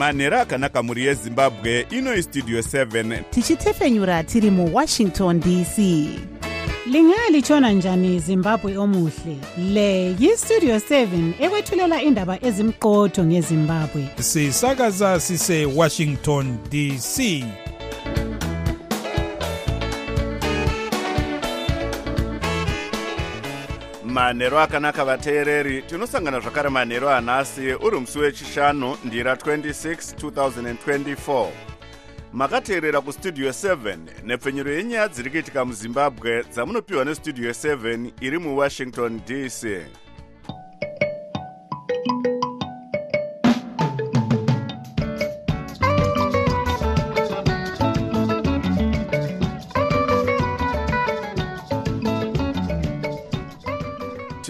manhero akanaka mhuri yezimbabwe inoi studio 7 tichitefenyura tiri muwashington dc lingalitshona njani zimbabwe omuhle? Le yistudio 7 ekwethulela indaba ezimqotho ngezimbabwe. Sisakaza sisewashington dc manhero akanaka vateereri tinosangana zvakare manhero anhasi uri musi wechishanu ndira 26 2024 makateerera kustudio 7 nepfenyuro yenyaya dziri kuitika muzimbabwe dzamunopiwa nestudio 7 iri muwashington dc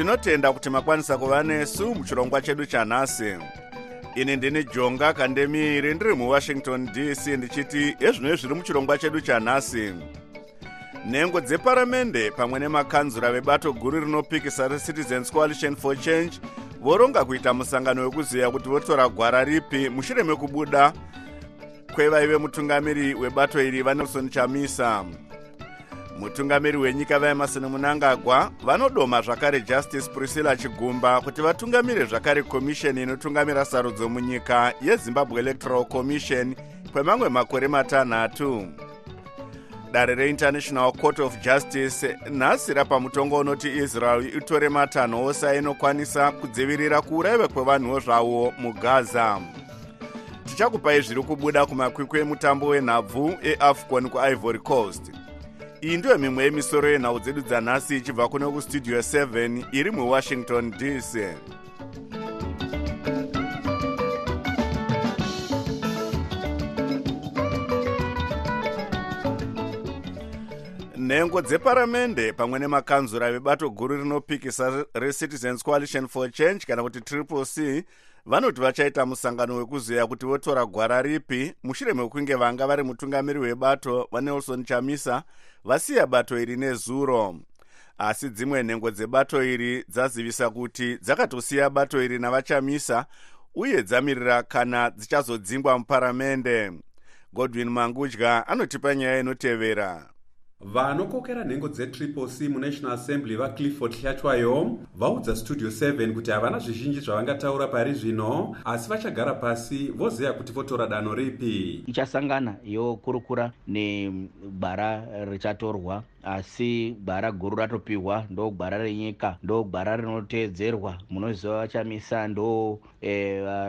tinotenda kuti makwanisa kuva nesu muchirongwa chedu chanhasi. Ini ndini jonga kandemiiri ndiri muwashington dc ndichiti ezvinoi zviri muchirongwa chedu chanhasi. Nhengo dzeparamende pamwe nemakanzura vebato guru rinopikisa recitizens coalition for change voronga kuita musangano wekuziva kuti votora gwara ripi mushure mekubuda kwevaive mutungamiri webato iri vanelson chamisa mutungamiri wenyika vaemarson munangagwa vanodoma zvakare justice priscilla chigumba kuti vatungamire zvakare komisheni inotungamira sarudzo munyika yezimbabwe electoral commission kwemamwe makore matanhatu. Dare reinternational court of justice nhasi rapa mutongo unoti israel itore matanho ose ainokwanisa kudzivirira kuurayiwa kwevanhuwo zvavo mugaza. Tichakupai zviri kubuda kumakwikwi emutambo wenhabvu eafcon kuivory coast iyi ndiyo mimwe yemisoro yenhau dzedu dzanhasi ichibva kuno kustudio 7 iri muwashington dc nhengo dzeparamende pamwe nemakanzura vebato guru rinopikisa recitizens coalition for change kana kuti triple c vanoti vachaita musangano wekuziva kuti votora gwara ripi mushure mekunge vanga vari mutungamiri webato vanelson chamisa vasiya bato iri nezuro. Asi dzimwe nhengo dzebato iri dzazivisa kuti dzakatosiya bato iri navachamisa uye dzamirira kana dzichazodzingwa muparamende. Godwin mangudya anotipa nyaya inotevera vanokokera nhengo dzetriple c munational assembly vaclifford hlatwayo vaudza studio 7 kuti havana zvizhinji zvavangataura pari zvino asi vachagara pasi voziva kuti votora danho ripi. Ichasangana yokurukura negwara richatorwa asi gwara guru ratopiwa ndo gwara renyika ndo gwara rinoteedzerwa munoziva vachamisa ndo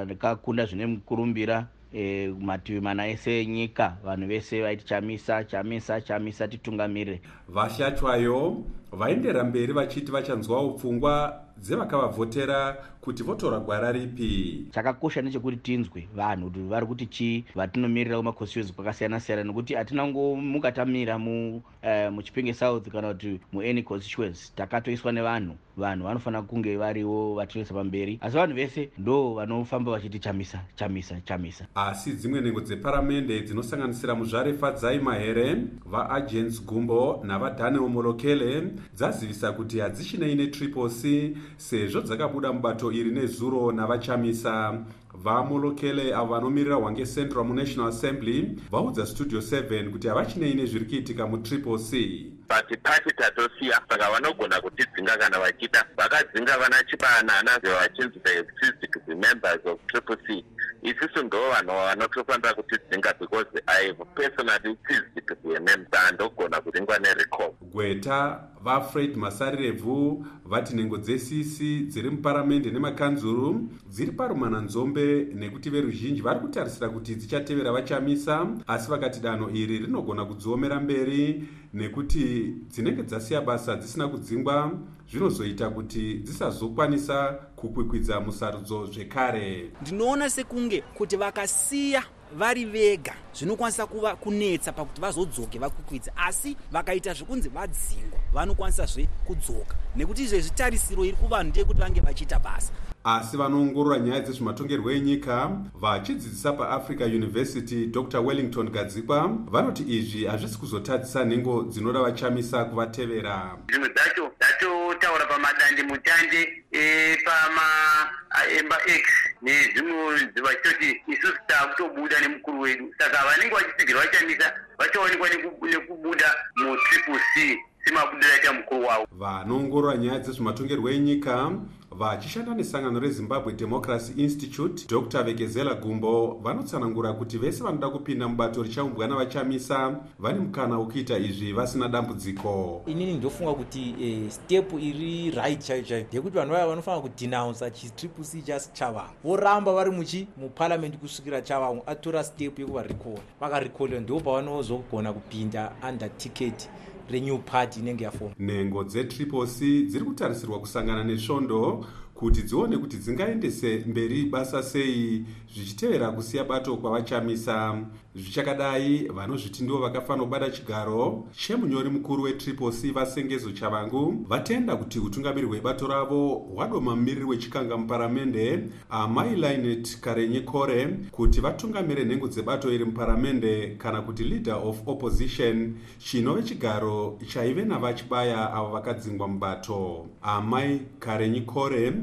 vakakunda e, zvine mukurumbira e, mativi mana ese enyika vanhu vese vaiti chamisa chamisa chamisa titungamirire vashatwayo vaendera mberi vachiti vachanzwawo pfungwa dzevakavavhotera kuti votora gwara ripi? Chakakosha ndechekuti tinzwe vanhu kuti vari kuti chii vatinomirira kumaconstituency kwakasiyana siyana nekuti hatina ngomuka tamira mu, uh, muchipinge south kana kuti muany constituency. Takatoiswa nevanhu. Vanhu vanofanira kunge variwo vatinoisa pamberi. Asi vanhu vese ndo vanofamba vachiti chamisa chamisa. Chamisa asi dzimwe nhengo dzeparamende dzinosanganisira muzvare fadzai mahere vaagents gumbo navadaniel molokele dzazivisa kuti hadzichinei netriple c sezvo dzakabuda mubato iri nezuro navachamisa. Vamolokele avo vanomirira hwange central munational assembly. Vaudza studio 7 kuti havachinei nezviri kuitika mutriple c but pati tatosiya. Saka vanogona kutidzinga kana vachida vakadzinga vana chibanana vachinzi the physic the members of triple c. Isusu ndo vanhu vanotofanira kutidzinga because i personally physic the members andogona kudzingwa nerecom gweta vafred masarirevhu vati nhengo dzesisi dziri muparamende nemakanzuru dziri parumananzombe nekuti veruzhinji vari kutarisira kuti dzichatevera vachamisa asi vakati danho iri rinogona kudziomera mberi nekuti dzinenge dzasiya basa dzisina kudzingwa zvinozoita kuti dzisazokwanisa kukwikwidza musarudzo zvekare. Ndinoona sekunge kuti vakasiya vari vega zvinokwanisa kuva kunetsa pakuti vazodzoke vakwikwidza asi vakaita zvekunzi vadzingwa vanokwanisazve kudzoka. Nekuti izvezvi tarisiro iri kuvanhu ndeyekuti vange vachiita basa. Asi vanoongorora nyaya dzezvematongerwo enyika vachidzidzisa paafrica university dr wellington gadzikwa vanoti izvi hazvisi kuzotadzisa nhengo dzinoda vachamisa kuvatevera. Zvimwe dzacho dzatotaura pamadandi mutande epamaemba x nezvimwe vachitoti isusu taakutobuda nemukuru wedu. Saka vanenge vachitsigira vachamisa vachaonekwa neku- nekubuda mutriple c semabudiro aita mukuru wavo vanoongorora nyaya dzezvematongerwo enyika vachishanda nesangano rezimbabwe democracy institute dr. Vekezela gumbo vanotsanangura kuti vese vanoda kupinda mubato richaumbwa navachamisa vane mukana wekuita izvi vasina dambudziko. Inini ndofunga kuti eh, step iri right chaiyo chaiyo ndekuti vanhu vaya vanofanira kudhinaunsa chitriple c chasi chavamwe voramba vari muchi muparamendi kusvikira chavamwe atora step yekuvarikola vakarikola ndo pavanozogona kupinda under ticket renew party inenge yafoma nhengo dzetriple c dziri kutarisirwa kusangana nesvondo kuti dzione kuti dzingaendese mberi basa sei zvichitevera kusiya bato kwavachamisa zvichakadai vanozviti ndivo vakafanira kubata chigaro chemunyori mukuru wetriple c vasengezo chavangu vatenda kuti utungamiri hwebato ravo hwadoma mumiriri wechikanga muparamende amai linet karenye kore kuti vatungamire nhengo dzebato iri muparamende kana kuti leader of opposition chinove chigaro chaive navachibaya avo vakadzingwa mubato. Amai karenyi kore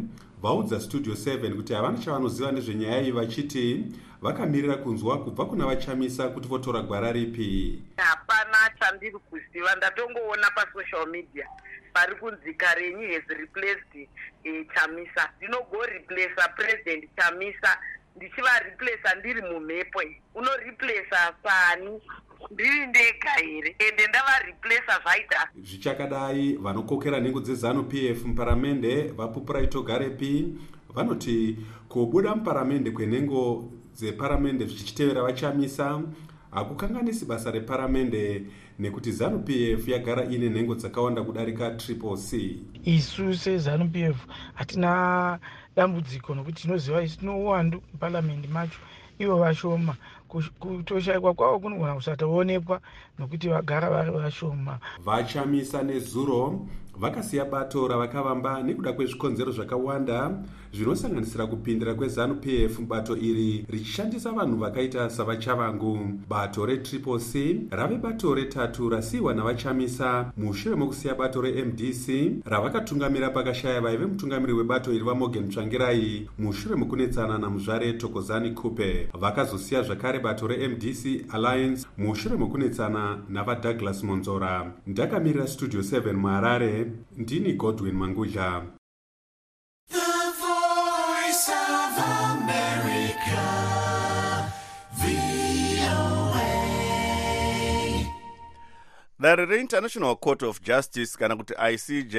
vaudza studio 7 kuti havana chavanoziva nezvenyaya iyi vachiti vakamirira kunzwa kubva kuna vachamisa kuti votora gwara ripi. Hapana chandiri kuziva ndatongoona pasocial media. Pari kunzi karenyi has replaced eh, chamisa. Ndinogoreplaca president chamisa. Ndichivareplaca ndiri mumhepo iyi. Unoreplaca sani? Ndiri ndega here? Ende ndavareplaca zvaita? Zvichakadai vanokokera nhengo dzezanup f muparamende vapupurai togarepi vanoti kubuda muparamende kwenhengo dzeparamende zvichitevera vachamisa hakukanganisi basa reparamende nekuti zanup f yagara ine nhengo dzakawanda kudarika triple c. Isu sezanup f hatina dambudziko nokuti tinoziva isu tino uwandu muparamendi macho ivo vashoma. Kutoshayikwa kwavo kunogona kusatoonekwa nokuti vagara vari vashoma. Vachamisa nezuro vakasiya bato ravakavamba nekuda kwezvikonzero zvakawanda zvinosanganisira kupindira kwezanup f mubato iri richishandisa vanhu vakaita savachavangu bato retriple c rave bato retatu rasiyiwa navachamisa. Mushure mokusiya bato remdc ravakatungamira pakashaya vaive mutungamiri webato iri vamogen tsvangirai. Mushure mokunetsana namuzvare tokozani kupe. Vakazosiya zvakare bato remdc alliance. Mushure mokunetsana navadouglas monzora. Ndakamirira studio 7 muharare ndini godwin manguja dare reinternational court of justice kana kuti icj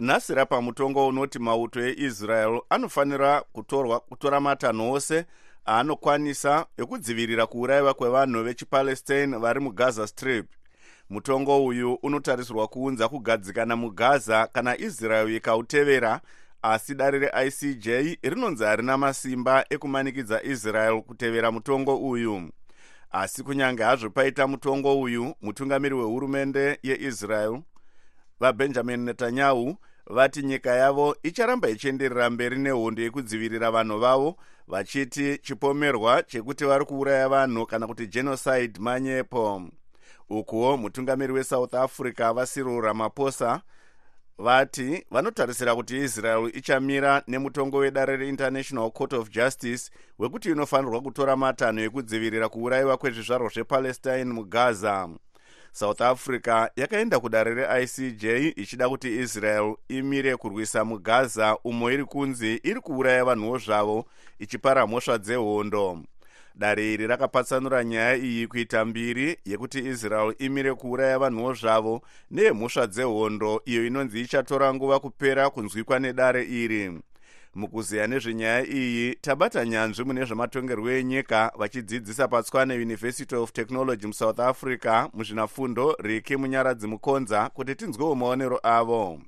nhasi rapa mutongo unoti mauto eisrael anofanira kutorwa kutora matanho ose aanokwanisa ekudzivirira kuurayiwa kwevanhu vechipalestine vari mugaza strip. Mutongo uyu unotarisirwa kuunza kugadzikana mugaza kana israel ikautevera asi dare reicj rinonzi harina masimba ekumanikidza israel kutevera mutongo uyu. Asi kunyange hazvo paita mutongo uyu mutungamiri wehurumende yeisrael vabenjamin netanyahu vati nyika yavo icharamba ichienderera mberi nehondo yekudzivirira vanhu vavo vachiti chipomerwa chekuti vari kuuraya vanhu kana kuti genocide manyepo. Ukuwo mutungamiri wesouth africa vasiril ramaphosa vati vanotarisira kuti israel ichamira nemutongo wedare reinternational court of justice wekuti inofanirwa kutora matanho ekudzivirira kuurayiwa kwezvizvarwa zvepalestine mugaza south africa yakaenda kudare reicj ichida kuti israel imire kurwisa mugaza umo iri kunzi iri kuuraya vanhuwo zvavo ichipara mhosva dzehondo. Dare iri rakapatsanura nyaya iyi kuita mbiri yekuti israel imire kuuraya vanhuwo zvavo neyemhosva dzehondo iyo inonzi ichatora nguva kupera kunzwikwa nedare iri mukuziya nezvenyaya iyi tabata nyanzvi mune zvematongerwo enyika vachidzidzisa patswane university of technology musouth africa muzvinafundo riki munyaradzi mukonza kuti tinzwewo maonero avo.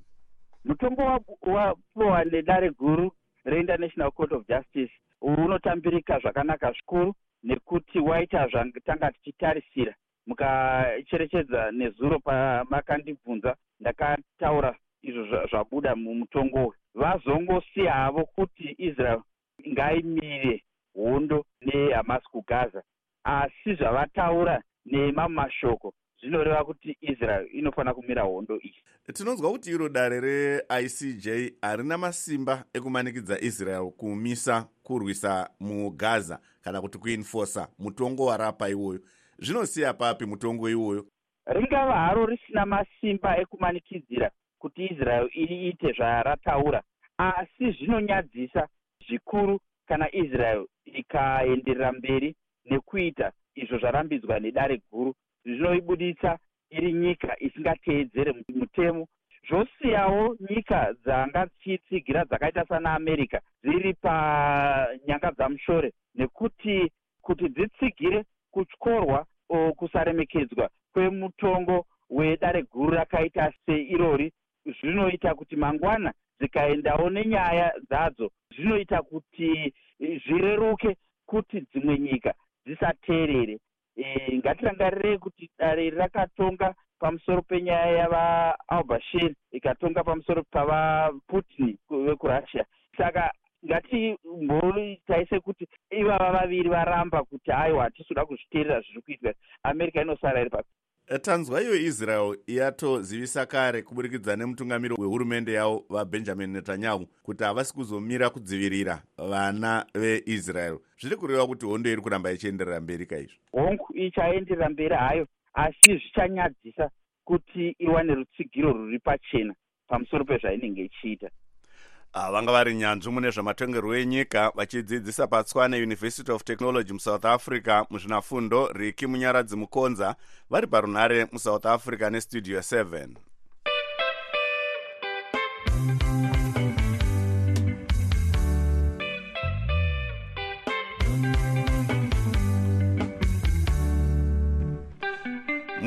Mutongo wapiwa nedare guru reinternational court of justice unotambirika zvakanaka zvikuru nekuti waita zvatanga tichitarisira mukacherechedza nezuro pamakandibvunza ndakataura izvo zvabuda mumutongo uyu. Vazongosiya havo kuti israel ngaimire hondo nehamas kugaza asi zvavataura nemamwe mashoko zvinoreva kuti israel inofanira kumira hondo iyi. Tinonzwa kuti iro dare reicj harina masimba ekumanikidza israel kumisa kurwisa mugaza kana kuti kuinfosa mutongo warapa iwoyo. Zvinosiya papi mutongo iwoyo? Ringava haro risina masimba ekumanikidzira kuti israel iite zvarataura. Asi zvinonyadzisa zvikuru kana israel ikaenderera mberi nekuita izvo zvarambidzwa nedare guru zvinoibudisa iri nyika isingateedzere mutemo. Zvosiyawo nyika dzanga dzichitsigira dzakaita sana america dziri panyanga dzamushore nekuti kuti dzitsigire kutyorwa kusaremekedzwa kwemutongo wedare guru rakaita seirori zvinoita kuti mangwana dzikaendawo nenyaya dzadzo zvinoita kuti zvireruke kuti dzimwe nyika dzisateerere. E, ngatirangarirei kuti dare rakatonga pamusoro penyaya yavaalbashir ikatonga pamusoro pavaputin vekurussia saka ngatimboitai sekuti ivava vaviri varamba kuti aiwa hatisi kuzviteerera zviri kuitika. America inosara iri papi tanzwa iyo israel yatozivisa kare kuburikidza nemutungamiri wehurumende yavo vabenjamin netanyahu kuti havasi kuzomira kudzivirira vana veisrael. Zviri kureva kuti hondo iri kuramba ichienderera mberi kaizvo hongu ichaenderera mberi hayo asi zvichanyadzisa kuti iwane rutsigiro rwuri pachena pamusoro pezvainenge ichiita vanga vari nyanzvi mune zvamatongerwo enyika vachidzidzisa patswane university of technology musouth africa muzvinafundo riki munyaradzi mukonza vari parunhare musouth africa nestudio 7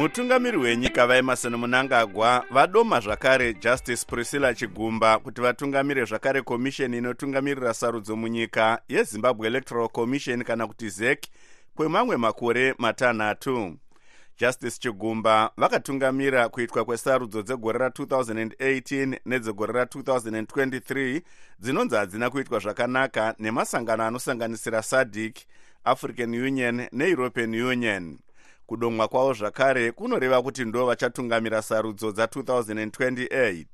mutungamiri wenyika vaemarson munangagwa vadoma zvakare justice priscilla chigumba kuti vatungamire zvakare komisheni inotungamirira sarudzo munyika yezimbabwe electoral commission kana kuti zek kwemamwe makore matanhatu. Justice chigumba vakatungamira kuitwa kwesarudzo dzegore ra2018 nedzegore ra2023 dzinonzi hadzina kuitwa zvakanaka nemasangano anosanganisira sadic african union neeuropean union kudomwa kwavo zvakare kunoreva kuti ndo vachatungamira sarudzo dza2028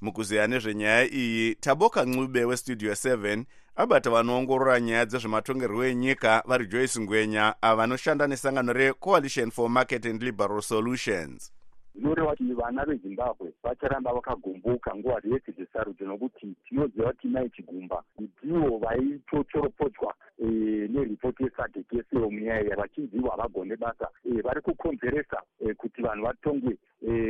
mukuziya nezvenyaya iyi taboka ncube westudio 7 abata vanoongorora nyaya dzezvematongerwo enyika vari joyce ngwenya ava vanoshanda nesangano recoalition for market and liberal solutions zvinoreva kuti vana vezimbabwe vacharamba vakagomboka nguva dzese dzesarudzo nokuti tinoziva kuti mai chigumba ndivo vaitotoropodzwa e, neripoti yesadek yeseo munyaya iya vachinzi havagone basa. E, vari kukonzeresa e, kuti vanhu vatongwe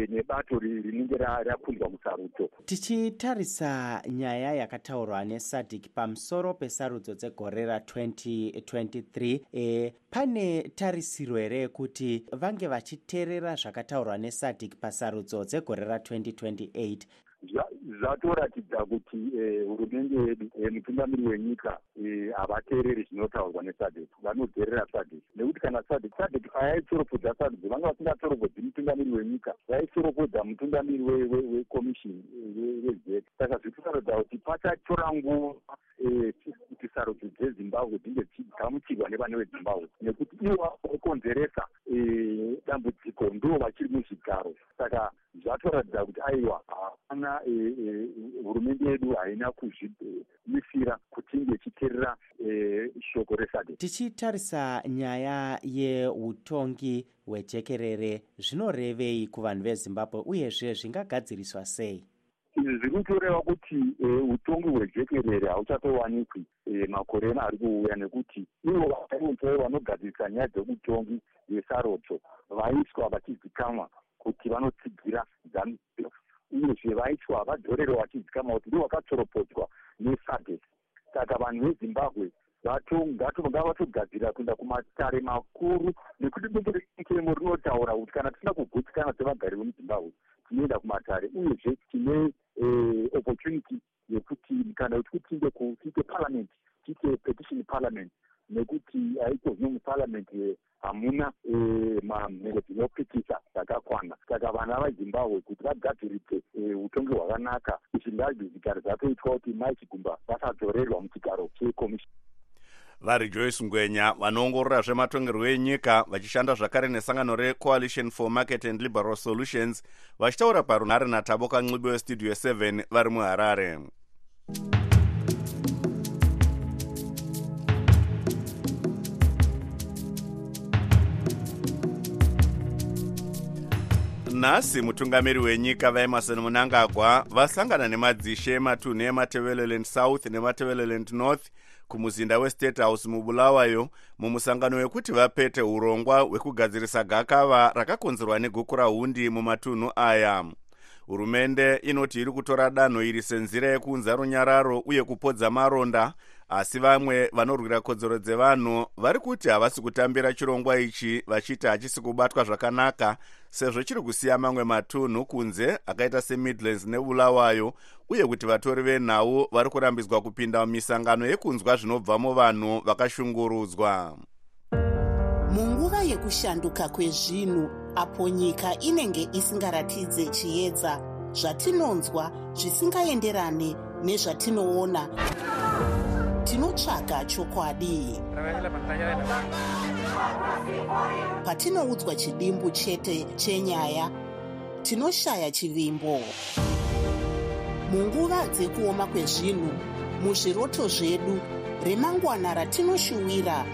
nebato rinenge rakundwa musarudzo. Tichitarisa nyaya yakataurwa nesadc pamusoro pesarudzo dzegore ra2023 e, pane tarisiro here yekuti vange vachiteerera zvakataurwa nesadc pasarudzo dzegore ra2028 zvatoratidza kuti eh, hurumende yedu eh, mutungamiri wenyika eh, havateereri zvinotaurwa nesadek vanodherera sadek nekuti kana sadek sadek ayaitsoropodza sarudzo vanga vasingatsoropodzi mutungamiri wenyika vaitsoropodza mutungamiri wekomishini wezek saka zvitotarodza kuti pachatora nguva kuti sarudzo dzezimbabwe dzinge dzigamuchirwa nevana vezimbabwe. Nekuti ivo vakonzeresa dambudziko ndo vachiri muzvigaro. Saka zvatoratidza kuti aiwa hapana hurumende yedu haina kuzvimisira kuti inge ichiteerera e, shoko resade tichitarisa nyaya yeutongi hwejekerere zvinorevei kuvanhu vezimbabwe uyezve zvingagadziriswa sei? Izvi zviri kutoreva kuti utongi hwejekerere hauchatowanikwi makore ena ari kuuya nekuti ivo vaaonzai vanogadzirisa nyaya dzeutongi hwesarodzo vaiswa vachizikamwa kuti vanotsigira zambia uyezve vaitwa vadhorero vachizikamwa kuti ndo vakatsoropodzwa nesadek saka vanhu vezimbabwe ngavatogadzirira kuenda kumatare makuru nekuti bengerekemo rinotaura kuti kana tisina kugutsikana sevagari vemuzimbabwe tinoenda kumatare. Uyezve tine opportunity yekuti kana kuti tinge tiite parliament tiite petition parliament nekuti haiko zvino muparliament hamuna mamhero dzinopikisa dzakakwana. Saka vana vezimbabwe kuti vagadzirise utongi hwakanaka izvi ngazvi zvigaro zvatoitwa kuti mai chigumba vasadzorerwa muchigaro chekomishoni vari joyce ngwenya vanoongorora zvematongerwo enyika vachishanda zvakare nesangano recoalition for market and liberal solutions vachitaura parunhare natabo kanxibi westudio 7 vari muharare nhasi mutungamiri wenyika vaemarson munangagwa vasangana nemadzishe matunhu ematevereland south nematevereland north kumuzinda westate house mubulawayo mumusangano wekuti vapete urongwa hwekugadzirisa gakava rakakonzerwa neguku rahundi mumatunhu aya. Hurumende inoti iri kutora danho iri senzira yekuunza runyararo uye kupodza maronda asi vamwe vanorwira kodzero dzevanhu vari kuti havasi kutambira chirongwa ichi vachiti hachisi kubatwa zvakanaka sezvo chiri kusiya mamwe matunhu kunze akaita semidlands nebulawayo uye kuti vatori venhau vari kurambidzwa kupinda mumisangano yekunzwa zvinobvamo vanhu vakashungurudzwa. Munguva yekushanduka kwezvinhu apo nyika inenge isingaratidze chiedza zvatinonzwa zvisingaenderane nezvatinoona tinotsvaga chokwadi. Patinoudzwa chidimbu chete chenyaya tinoshaya chivimbo. Munguva dzekuoma kwezvinhu muzviroto zvedu remangwana ratinoshuwira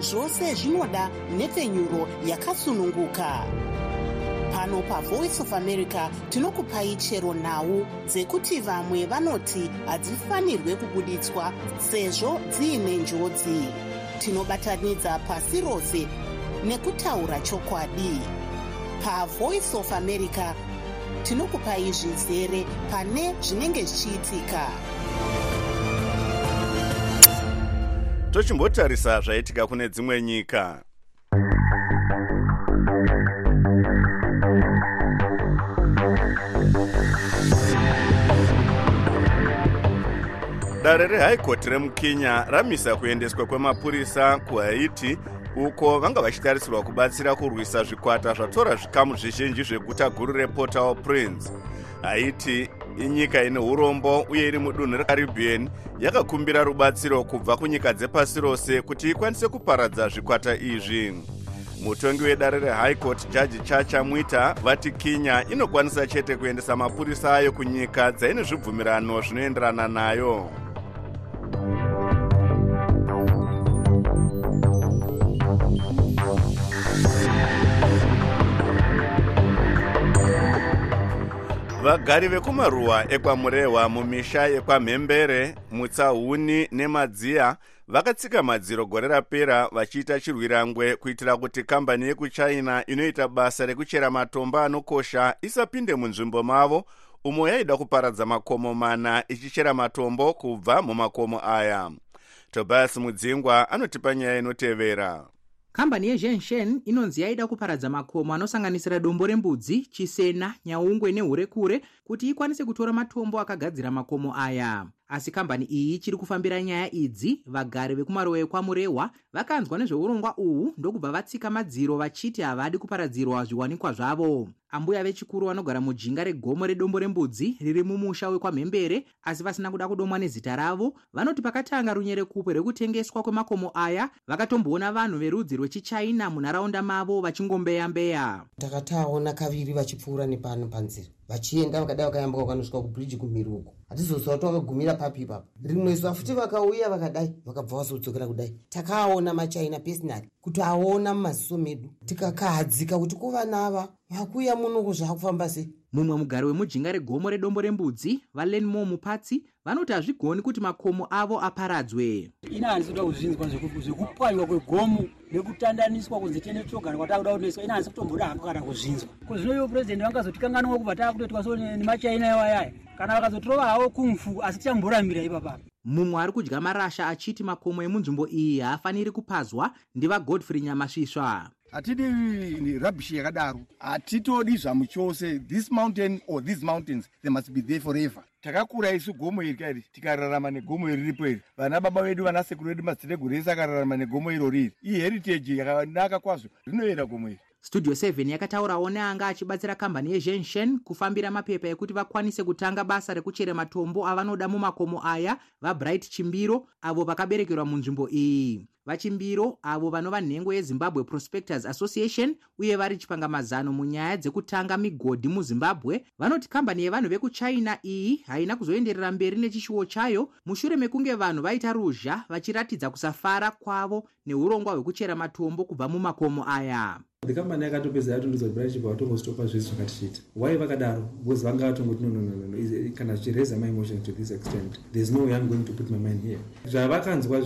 zvose zvinoda nhepfenyuro yakasununguka pano pavoice of america tinokupai chero nhau dzekuti vamwe vanoti hadzifanirwe kubuditswa sezvo dziine njodzi. Tinobatanidza pasi rose nekutaura chokwadi. Pavoice of america tinokupai zvizere pane zvinenge zvichiitika. Tochimbotarisa zvaitika kune dzimwe nyika dare rehaikoti remukenya ramisa kuendeswa kwemapurisa kuhaiti uko vanga vachitarisirwa kubatsira kurwisa zvikwata zvatora zvikamu zvizhinji zveguta guru report au prince. Haiti inyika ine urombo uye iri mudunhu recaribbean yakakumbira rubatsiro kubva kunyika dzepasi rose kuti ikwanise kuparadza zvikwata izvi. Mutongi wedare rehigh court jaji chacha mwita vati kenya inokwanisa chete kuendesa mapurisa ayo kunyika dzaine zvibvumirano zvinoenderana nayo vagari vekumaruwa ekwamurehwa mumisha yekwamhembere mutsauni nemadziya vakatsika madziro gore rapera vachiita chirwirangwe kuitira kuti kambani yekuchina inoita basa rekuchera matombo anokosha isapinde munzvimbo mavo umo yaida kuparadza makomo mana ichichera matombo kubva mumakomo aya. Tobias mudzingwa anotipa nyaya inotevera. Kambani yezhenshen inonzi yaida kuparadza makomo anosanganisira dombo rembudzi chisena nyaungwe neurekure kuti ikwanise kutora matombo akagadzira makomo aya asi kambani iyi ichiri kufambira nyaya idzi vagari vekumarowa ekwamurehwa vakanzwa nezveurongwa uhu ndokubva vatsika madziro vachiti havadi kuparadzirwa zviwanikwa zvavo. Ambuya vechikuru vanogara mujinga regomo redombo rembudzi riri mumusha wekwamhembere asi vasina kuda kudomwa nezita ravo vanoti pakatanga runyerekupe rwekutengeswa kwemakomo aya vakatomboona vanhu verudzi rwechichina munharaunda mavo vachingombeyambeya. Takataona kaviri vachipfuura nepano panzira vachienda vakadai vakayambuka vakanosvika kubhiriji kumiruko. Hatizosiwa kuti vakagumira papi ipapa rimwe zuva vakauya vakadai vakabva vazodzokera kudai. Takaona machina kuti aona mumaziso medu. Tikakahadzika kuti kuva nava vakuya munoku zvaakufamba sei mumwe mugari wemujinga regomo redombo rembudzi valenmo mupatsi vanoti hazvigoni kuti makomo avo aparadzwe. Ina handisi kuda kuzvinzwa zvekupwanywa kwegomo nekutandaniswa kunzi tiende togara kwatakuda kutoiswa ina handisi kutomboda hangu kana kuzvinzwa. Zvino ivo purezidendi vangazotikanganwa kubva taakutoitwa so nemachina yawayaya kana vakazotirova havo kumfu asi tichamborambira ipapapa mumwe ari kudya marasha achiti makomo emunzvimbo iyi haafaniri kupazwa ndivagodfrey nyamasvisva hatidi rabhishi yakadaro hatitodi zvamu chose this mountain or these mountains they must be there forever. Takakura isu gomo iri kairi tikararama negomo iri ripo iri. Vana baba vedu vanasekuru vedu madziteguru ese akararama negomo iro riri. Iheritage yakanaka kwazvo rinoyera gomo iri. Studio 7 yakataurawo neanga achibatsira kambani yezhenshen kufambira mapepa ekuti vakwanise kutanga basa rekuchere matombo avanoda mumakomo aya vabright chimbiro avo vakaberekerwa munzvimbo iyi vachimbiro avo vanova nhengo yezimbabwe prospectors association uye vari chipangamazano munyaya dzekutanga migodhi muzimbabwe. Vanoti kambani yevanhu vekuchina iyi haina kuzoenderera mberi nechishuwo chayo. Mushure mekunge vanhu vaita ruzha vachiratidza kusafara kwavo neurongwa hwekuchera matombo kubva mumakomo aya. The company yakatopedza yatondodzwa kuti brachip vatongostopa zvese zvakati chiita wai vakadaro because vanga vatongoti nononono kana zvichireza my emotion to this extent thereis no way i'm going to put my mind here. Zvavakanzwa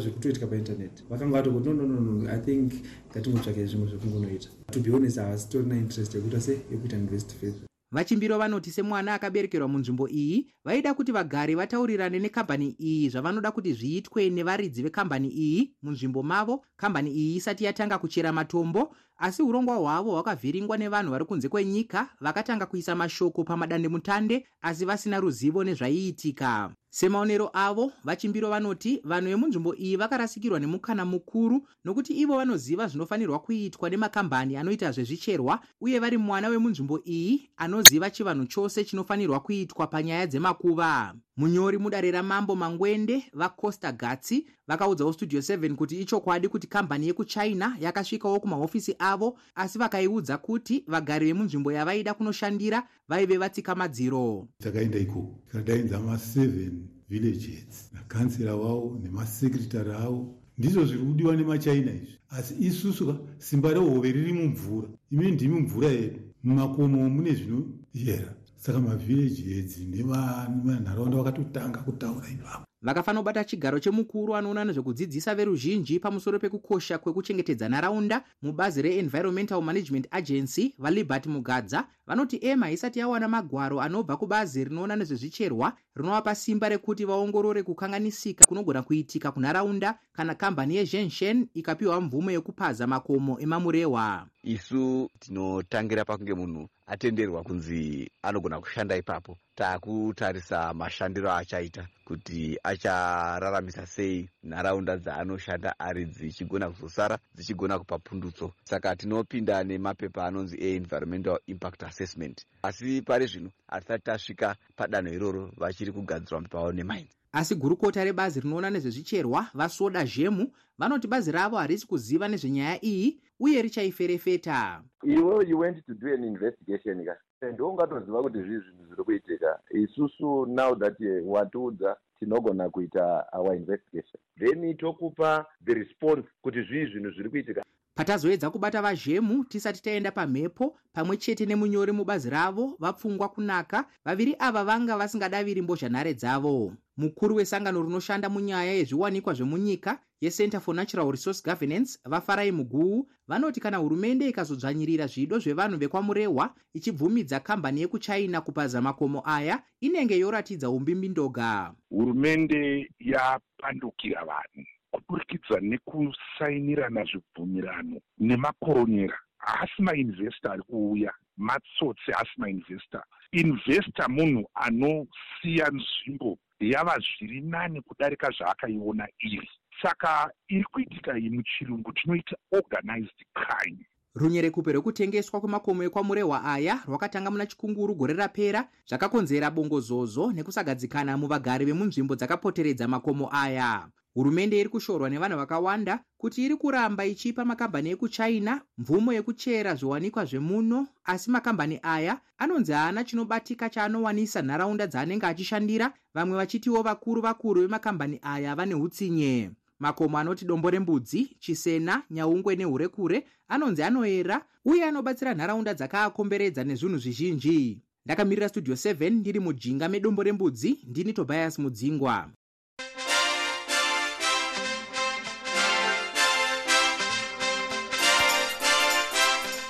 zvekutoitika painternet vakanga vatongoti nononono i think ngatingotsvake zvimwe zvekungonoita to be honest havasi torina interest yekuita se yekuita invest further vachimbiro vanoti semwana akaberekerwa munzvimbo iyi vaida kuti vagari vataurirane nekambani iyi zvavanoda kuti zviitwe nevaridzi vekambani iyi munzvimbo mavo. Kambani iyi isati yatanga kuchera matombo asi urongwa hwavo hwakavhiringwa nevanhu vari kunze kwenyika vakatanga kuisa mashoko pamadandemutande asi vasina ruzivo nezvaiitika semaonero avo vachimbiro vanoti vanhu vemunzvimbo iyi vakarasikirwa nemukana mukuru nokuti ivo vanoziva zvinofanirwa kuitwa nemakambani anoita zvezvicherwa uye vari mwana wemunzvimbo iyi anoziva chivanhu chose chinofanirwa kuitwa panyaya dzemakuva munyori mudare ramambo mangwende vacosta gatsi vakaudzawo studio 7 kuti ichokwadi kuti kambani yekuchina yakasvikawo kumahofisi avo asi vakaiudza kuti vagari vemunzvimbo yavaida kunoshandira vaive vatsika madziro takaenda ikoko tikadainza ma7 villages nakansera wavo nemasekretary avo. Ndizvo zviri kudiwa nemachina izvi. Asi isusu simba rehove riri mumvura. Ime ndimi mvura yedu? Mumakomo mune zvinoyera saka mavhillages nemanharaunda vakatotanga kutaura ipapo. Vakafanobata chigaro chemukuru anoona nezvekudzidzisa veruzhinji pamusoro pekukosha kwekuchengetedza nharaunda mubazi reenvironmental management agency valibert mugadza vanoti ema isati yawana magwaro anobva kubazi rinoona nezvezvicherwa rinovapa simba rekuti vaongorore kukanganisika kunogona kuitika kunharaunda kana kambani yezhenshen ikapiwa mvumo yekupaza makomo emamurehwa isu tinotangira pakunge munhu atenderwa kunzi anogona kushanda ipapo. Taakutarisa mashandiro achaita kuti achararamisa sei nharaunda dzaanoshanda ari dzichigona kuzosara dzichigona kupa pundutso. Saka tinopinda nemapepa anonzi eenvironmental impact assessment. Asi pari zvino hatisati tasvika padanho iroro vachiri kugadzirwa pavo nemaini. Asi gurukota rebazi rinoona nezvezvicherwa vasoda zhemu vanoti bazi ravo harisi kuziva nezvenyaya iyi uye richaiferefeta iwe you went to do an investigation ka ndoungatoziva kuti zvii zvinhu zviri kuitika? Isusu now that watiudza tinogona kuita our investigation. Then tokupa the response kuti zvii zvinhu zviri kuitika. Patazoedza kubata vazhemu tisati taenda pamhepo pamwe chete nemunyori mubazi ravo vapfungwa kunaka vaviri ava vanga vasingadaviri mbozhanhare dzavo. Mukuru wesangano rinoshanda munyaya yezviwanikwa zvemunyika yecenter for natural resource governance vafarai muguu vanoti kana hurumende ikazodzvanyirira zvido zvevanhu vekwamurehwa ichibvumidza kambani yekuchina kupaza makomo aya inenge yoratidza umbimbindoga. Hurumende yapandukira vanhu kuburikidza nekusainirana zvibvumirano nemakoronyera. Haasi mainvesta ari kuuya matsotsi asi mainvesta investa munhu anosiya nzvimbo yava zviri nani kudarika zvaakaiona iri. Saka iri kuitika iyi muchirungu tinoita organized crime runyerekupe rwekutengeswa kwemakomo ekwamurehwa aya rwakatanga muna chikunguru gore rapera zvakakonzera bongozozo nekusagadzikana muvagari vemunzvimbo dzakapoteredza makomo aya. Hurumende iri kushorwa nevanhu vakawanda kuti iri kuramba ichipa makambani ekuchina mvumo yekuchera zviwanikwa zvemuno asi makambani aya anonzi haana chinobatika chaanowanisa nharaunda dzaanenge achishandira vamwe vachitiwo vakuru vakuru vemakambani aya vane utsinye makomo anoti dombo rembudzi chisena nyaungwe neurekure anonzi anoyera uye anobatsira nharaunda dzakaakomberedza nezvinhu zvizhinji. Ndakamirira studio 7 ndiri mujinga medombo rembudzi ndini tobias mudzingwa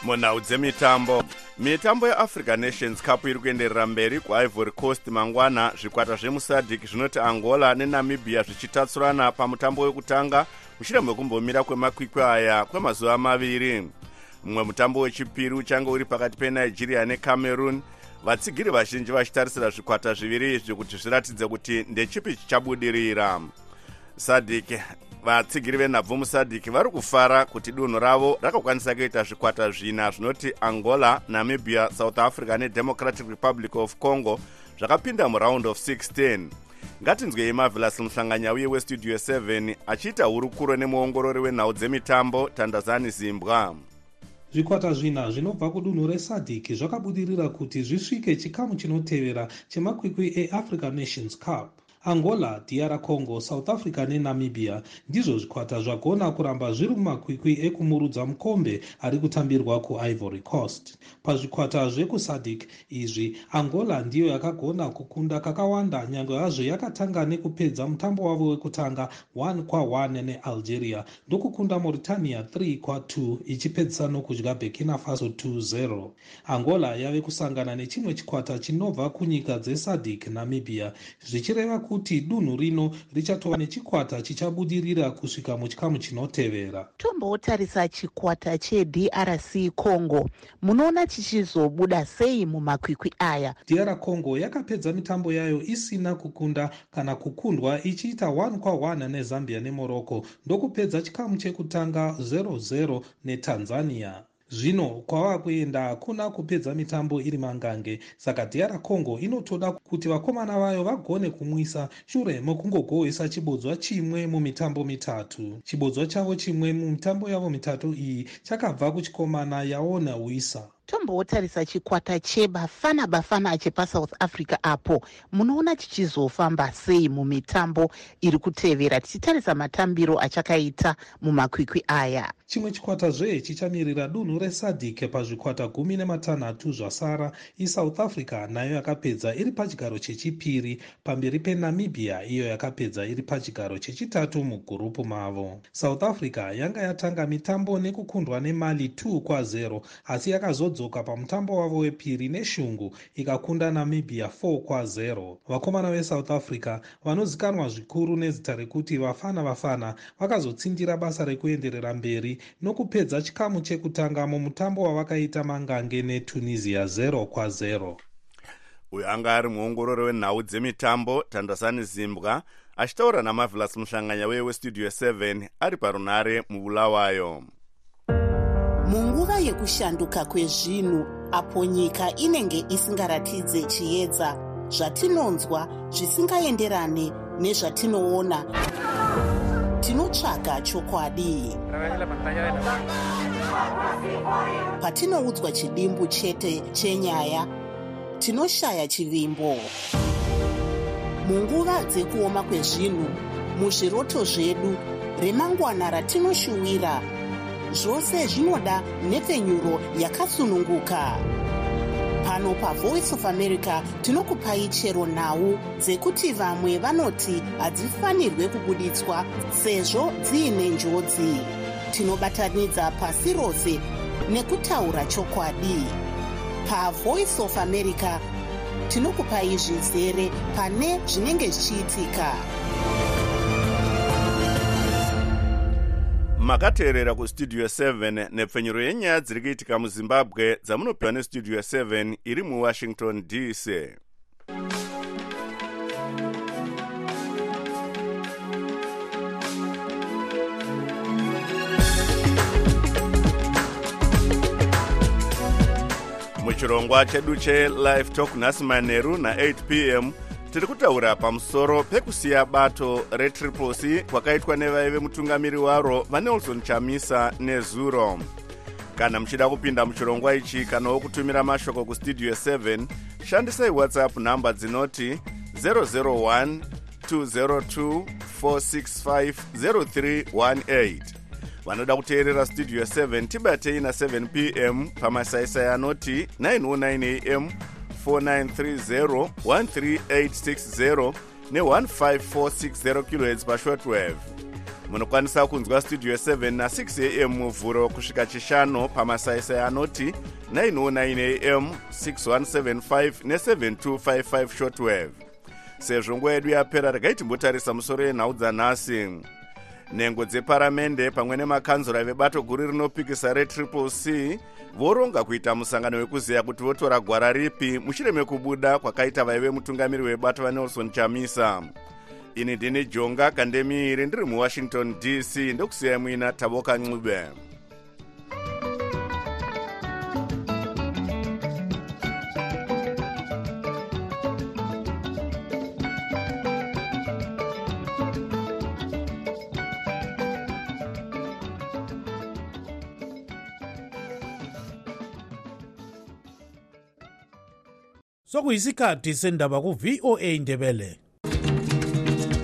munhau dzemitambo. Mitambo yeafrica nations cup iri kuenderera mberi kuivory coast mangwana. Zvikwata zvemusadhik zvinoti angola nenamibhia zvichitatsurana pamutambo wekutanga mushure mekumbomira kwemakwikwi aya kwemazuva maviri. Mumwe mutambo wechipiri uchange uri pakati penigeria necameroon. Vatsigiri vazhinji vachitarisira zvikwata zviviri izvi kuti zviratidze kuti ndechipi chichabudirira. Sadhik vatsigiri venhabvu musadhiki vari kufara kuti dunhu ravo rakakwanisa kuita zvikwata zvina zvinoti angola namibia south africa nedemocratic republic of congo zvakapinda muround of 16 ngatinzwei mavelas muhlanganyauye westudio 7 achiita hurukuro nemuongorori wenhau dzemitambo tandazani zimbwa. Zvikwata zvina zvinobva kudunhu resadhiki zvakabudirira kuti zvisvike chikamu chinotevera chemakwikwi eafrica nations cup angola dr congo south africa nenamibia ndizvo zvikwata zvagona kuramba zviri mumakwikwi ekumurudza mukombe ari kutambirwa kuivory coast. Pazvikwata zvekusadc izvi angola ndiyo yakagona kukunda kakawanda nyange hazvo yakatanga nekupedza mutambo wavo wekutanga 1 kwa1 nealgeria ndokukunda mauritania 3 kwa2 ichipedzisa nokudya burkina faso 20 angola yave kusangana nechimwe chikwata chinobva kunyika dzesadc namibia zvichireva kuti dunhu rino richatova nechikwata chichabudirira kusvika muchikamu chinotevera. Tombotarisa chikwata chedrc congo. Munoona chichizobuda sei mumakwikwi aya? Dr congo yakapedza mitambo yayo isina kukunda kana kukundwa ichiita 1 kwa1 nezambia nemorocco. Ndokupedza chikamu chekutanga 00 netanzania zvino kwava kuenda hakuna kupedza mitambo iri mangange. Saka dr congo inotoda kuti vakomana vayo vagone kumwisa shure mekungogohwesa chibodzwa chimwe mumitambo mitatu. Chibodzwa chavo chimwe mumitambo yavo mitatu iyi chakabva kuchikomana yaona wisa tombotarisa chikwata chebafana bafana chepasouth africa apo. Munoona chichizofamba sei mumitambo iri kutevera tichitarisa matambiro achakaita mumakwikwi aya. Chimwe chikwata zve chichamirira dunhu resadhike pazvikwata gumi nematanhatu zvasara isouth africa nayo yakapedza iri pachigaro chechipiri pamberi penamibia iyo yakapedza iri pachigaro chechitatu mugurupu mavo. South africa yanga yatanga mitambo nekukundwa nemali 2 kwa0 asi yakazodzoka pamutambo wavo wepiri neshungu ikakunda namibia 4 kwa0 vakomana vesouth africa vanozikanwa zvikuru nezita rekuti vafana vafana vakazotsindira basa rekuenderera mberi nokupedza chikamu chekutanga mumutambo wavakaita mangange netunisia 0 kwa0 uyo anga ari muongorori wenhau dzemitambo tandasani zimbwa achitaura namavelas muhlanganya weye westudio 7 ari parunare mubulawayo munguva yekushanduka kwezvinhu apo nyika inenge isingaratidze chiedza zvatinonzwa zvisingaenderane nezvatinoona. Tinotsvaga chokwadi. Patinoudzwa chidimbu chete chenyaya tinoshaya chivimbo. Munguva dzekuoma kwezvinhu muzviroto zvedu remangwana ratinoshuwira zvose zvinoda nhepfenyuro yakasununguka. Pano pavoice of america tinokupai chero nhau dzekuti vamwe vanoti hadzifanirwe kubuditswa sezvo dziine njodzi. Tinobatanidza pasi rose nekutaura chokwadi. Pavoice of america tinokupai zvizere pane zvinenge zvichiitika makateerera kustudio 7 nepfenyuro yenyaya dziri kuitika muzimbabwe dzamunopiwa nestudio 7 iri muwashington dc muchirongwa chedu chelive talk nhasi manheru na8 p m tiri kutaura pamusoro pekusiya bato retriple c kwakaitwa nevaive mutungamiri waro vanelson chamisa nezuro. Kana muchida kupinda muchirongwa ichi kanawo kutumira mashoko kustudio 7 shandisai whatsapp nhamba dzinoti 001 202 465 0318 vanoda kuteerera studio 7 tibatei na7 p m pamasaisai anoti 909 am 4930 13860 ne15460 khz pashortwave munokwanisa kunzwa studio 7 na6 am muvhuro kusvika chishanu pamasaisai anoti 909 am 6175 ne7255 shortwave. Sezvo nguva yedu yapera regai timbotarisa musoro yenhau dzanhasi nhengo dzeparamende pamwe nemakanzura vebato guru rinopikisa retriple c voronga kuita musangano wekuziva kuti votora gwara ripi mushure mekubuda kwakaita vaive mutungamiri webato vanelson chamisa. Ini ndini jonga kandemiri ndiri muwashington dc ndokusiyai muina tavoka ncube sokuyisikhathi sendaba ku-voa ndebele.